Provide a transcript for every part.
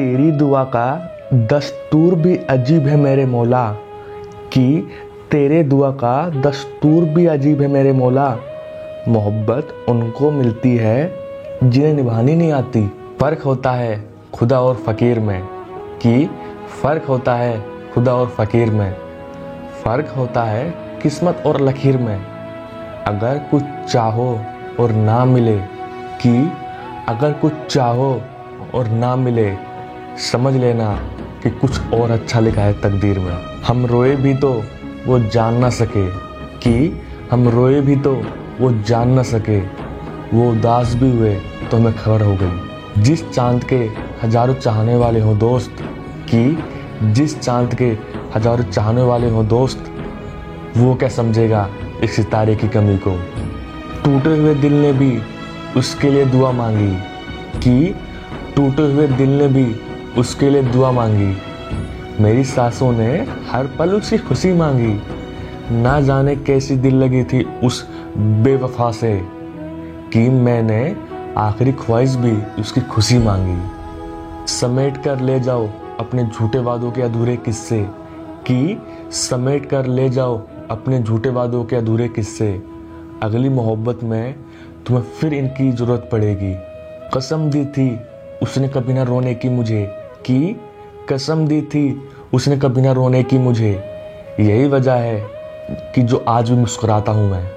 तेरी दुआ का दस्तूर भी अजीब है मेरे मौला, कि तेरे दुआ का दस्तूर भी अजीब है मेरे मौला। मोहब्बत उनको मिलती है, जिन्हें निभानी नहीं आती। फ़र्क होता है खुदा और फ़कीर में, कि फ़र्क होता है खुदा और फ़कीर में। फ़र्क होता है किस्मत और लकीर में। अगर कुछ चाहो और ना मिले, कि अगर कुछ चाहो और ना मिले समझ लेना कि कुछ और अच्छा लिखा है तकदीर में। हम रोए भी तो वो जान ना सके कि हम रोए भी तो वो जान ना सके। वो उदास भी हुए तो हमें खबर हो गई। जिस चाँद के हज़ारों चाहने वाले हों दोस्त कि जिस चाँद के हज़ारों चाहने वाले हों दोस्त, वो क्या समझेगा इस सितारे की कमी को? टूटे हुए दिल ने भी उसके लिए दुआ मांगी कि टूटे हुए दिल ने भी उसके लिए दुआ मांगी। मेरी सासों ने हर पल उसकी खुशी मांगी। ना जाने कैसी दिल लगी थी उस बेवफा से कि मैंने आखिरी ख्वाहिश भी उसकी खुशी मांगी। समेट कर ले जाओ अपने झूठे वादों के अधूरे किस्से कि समेट कर ले जाओ अपने झूठे वादों के अधूरे किस्से। अगली मोहब्बत में तुम्हें फिर इनकी ज़रूरत पड़ेगी। कसम दी थी उसने कभी ना रोने की मुझे। कि कसम दी थी उसने कभी ना रोने की मुझे। यही वजह है कि जो आज भी मुस्कुराता हूँ मैं।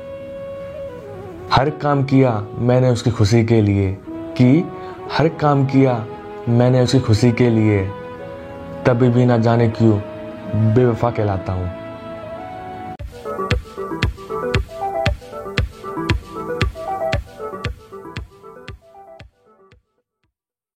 हर काम किया मैंने उसकी खुशी के लिए कि हर काम किया मैंने उसकी खुशी के लिए। तभी भी ना जाने क्यों बेवफा कहलाता हूँ।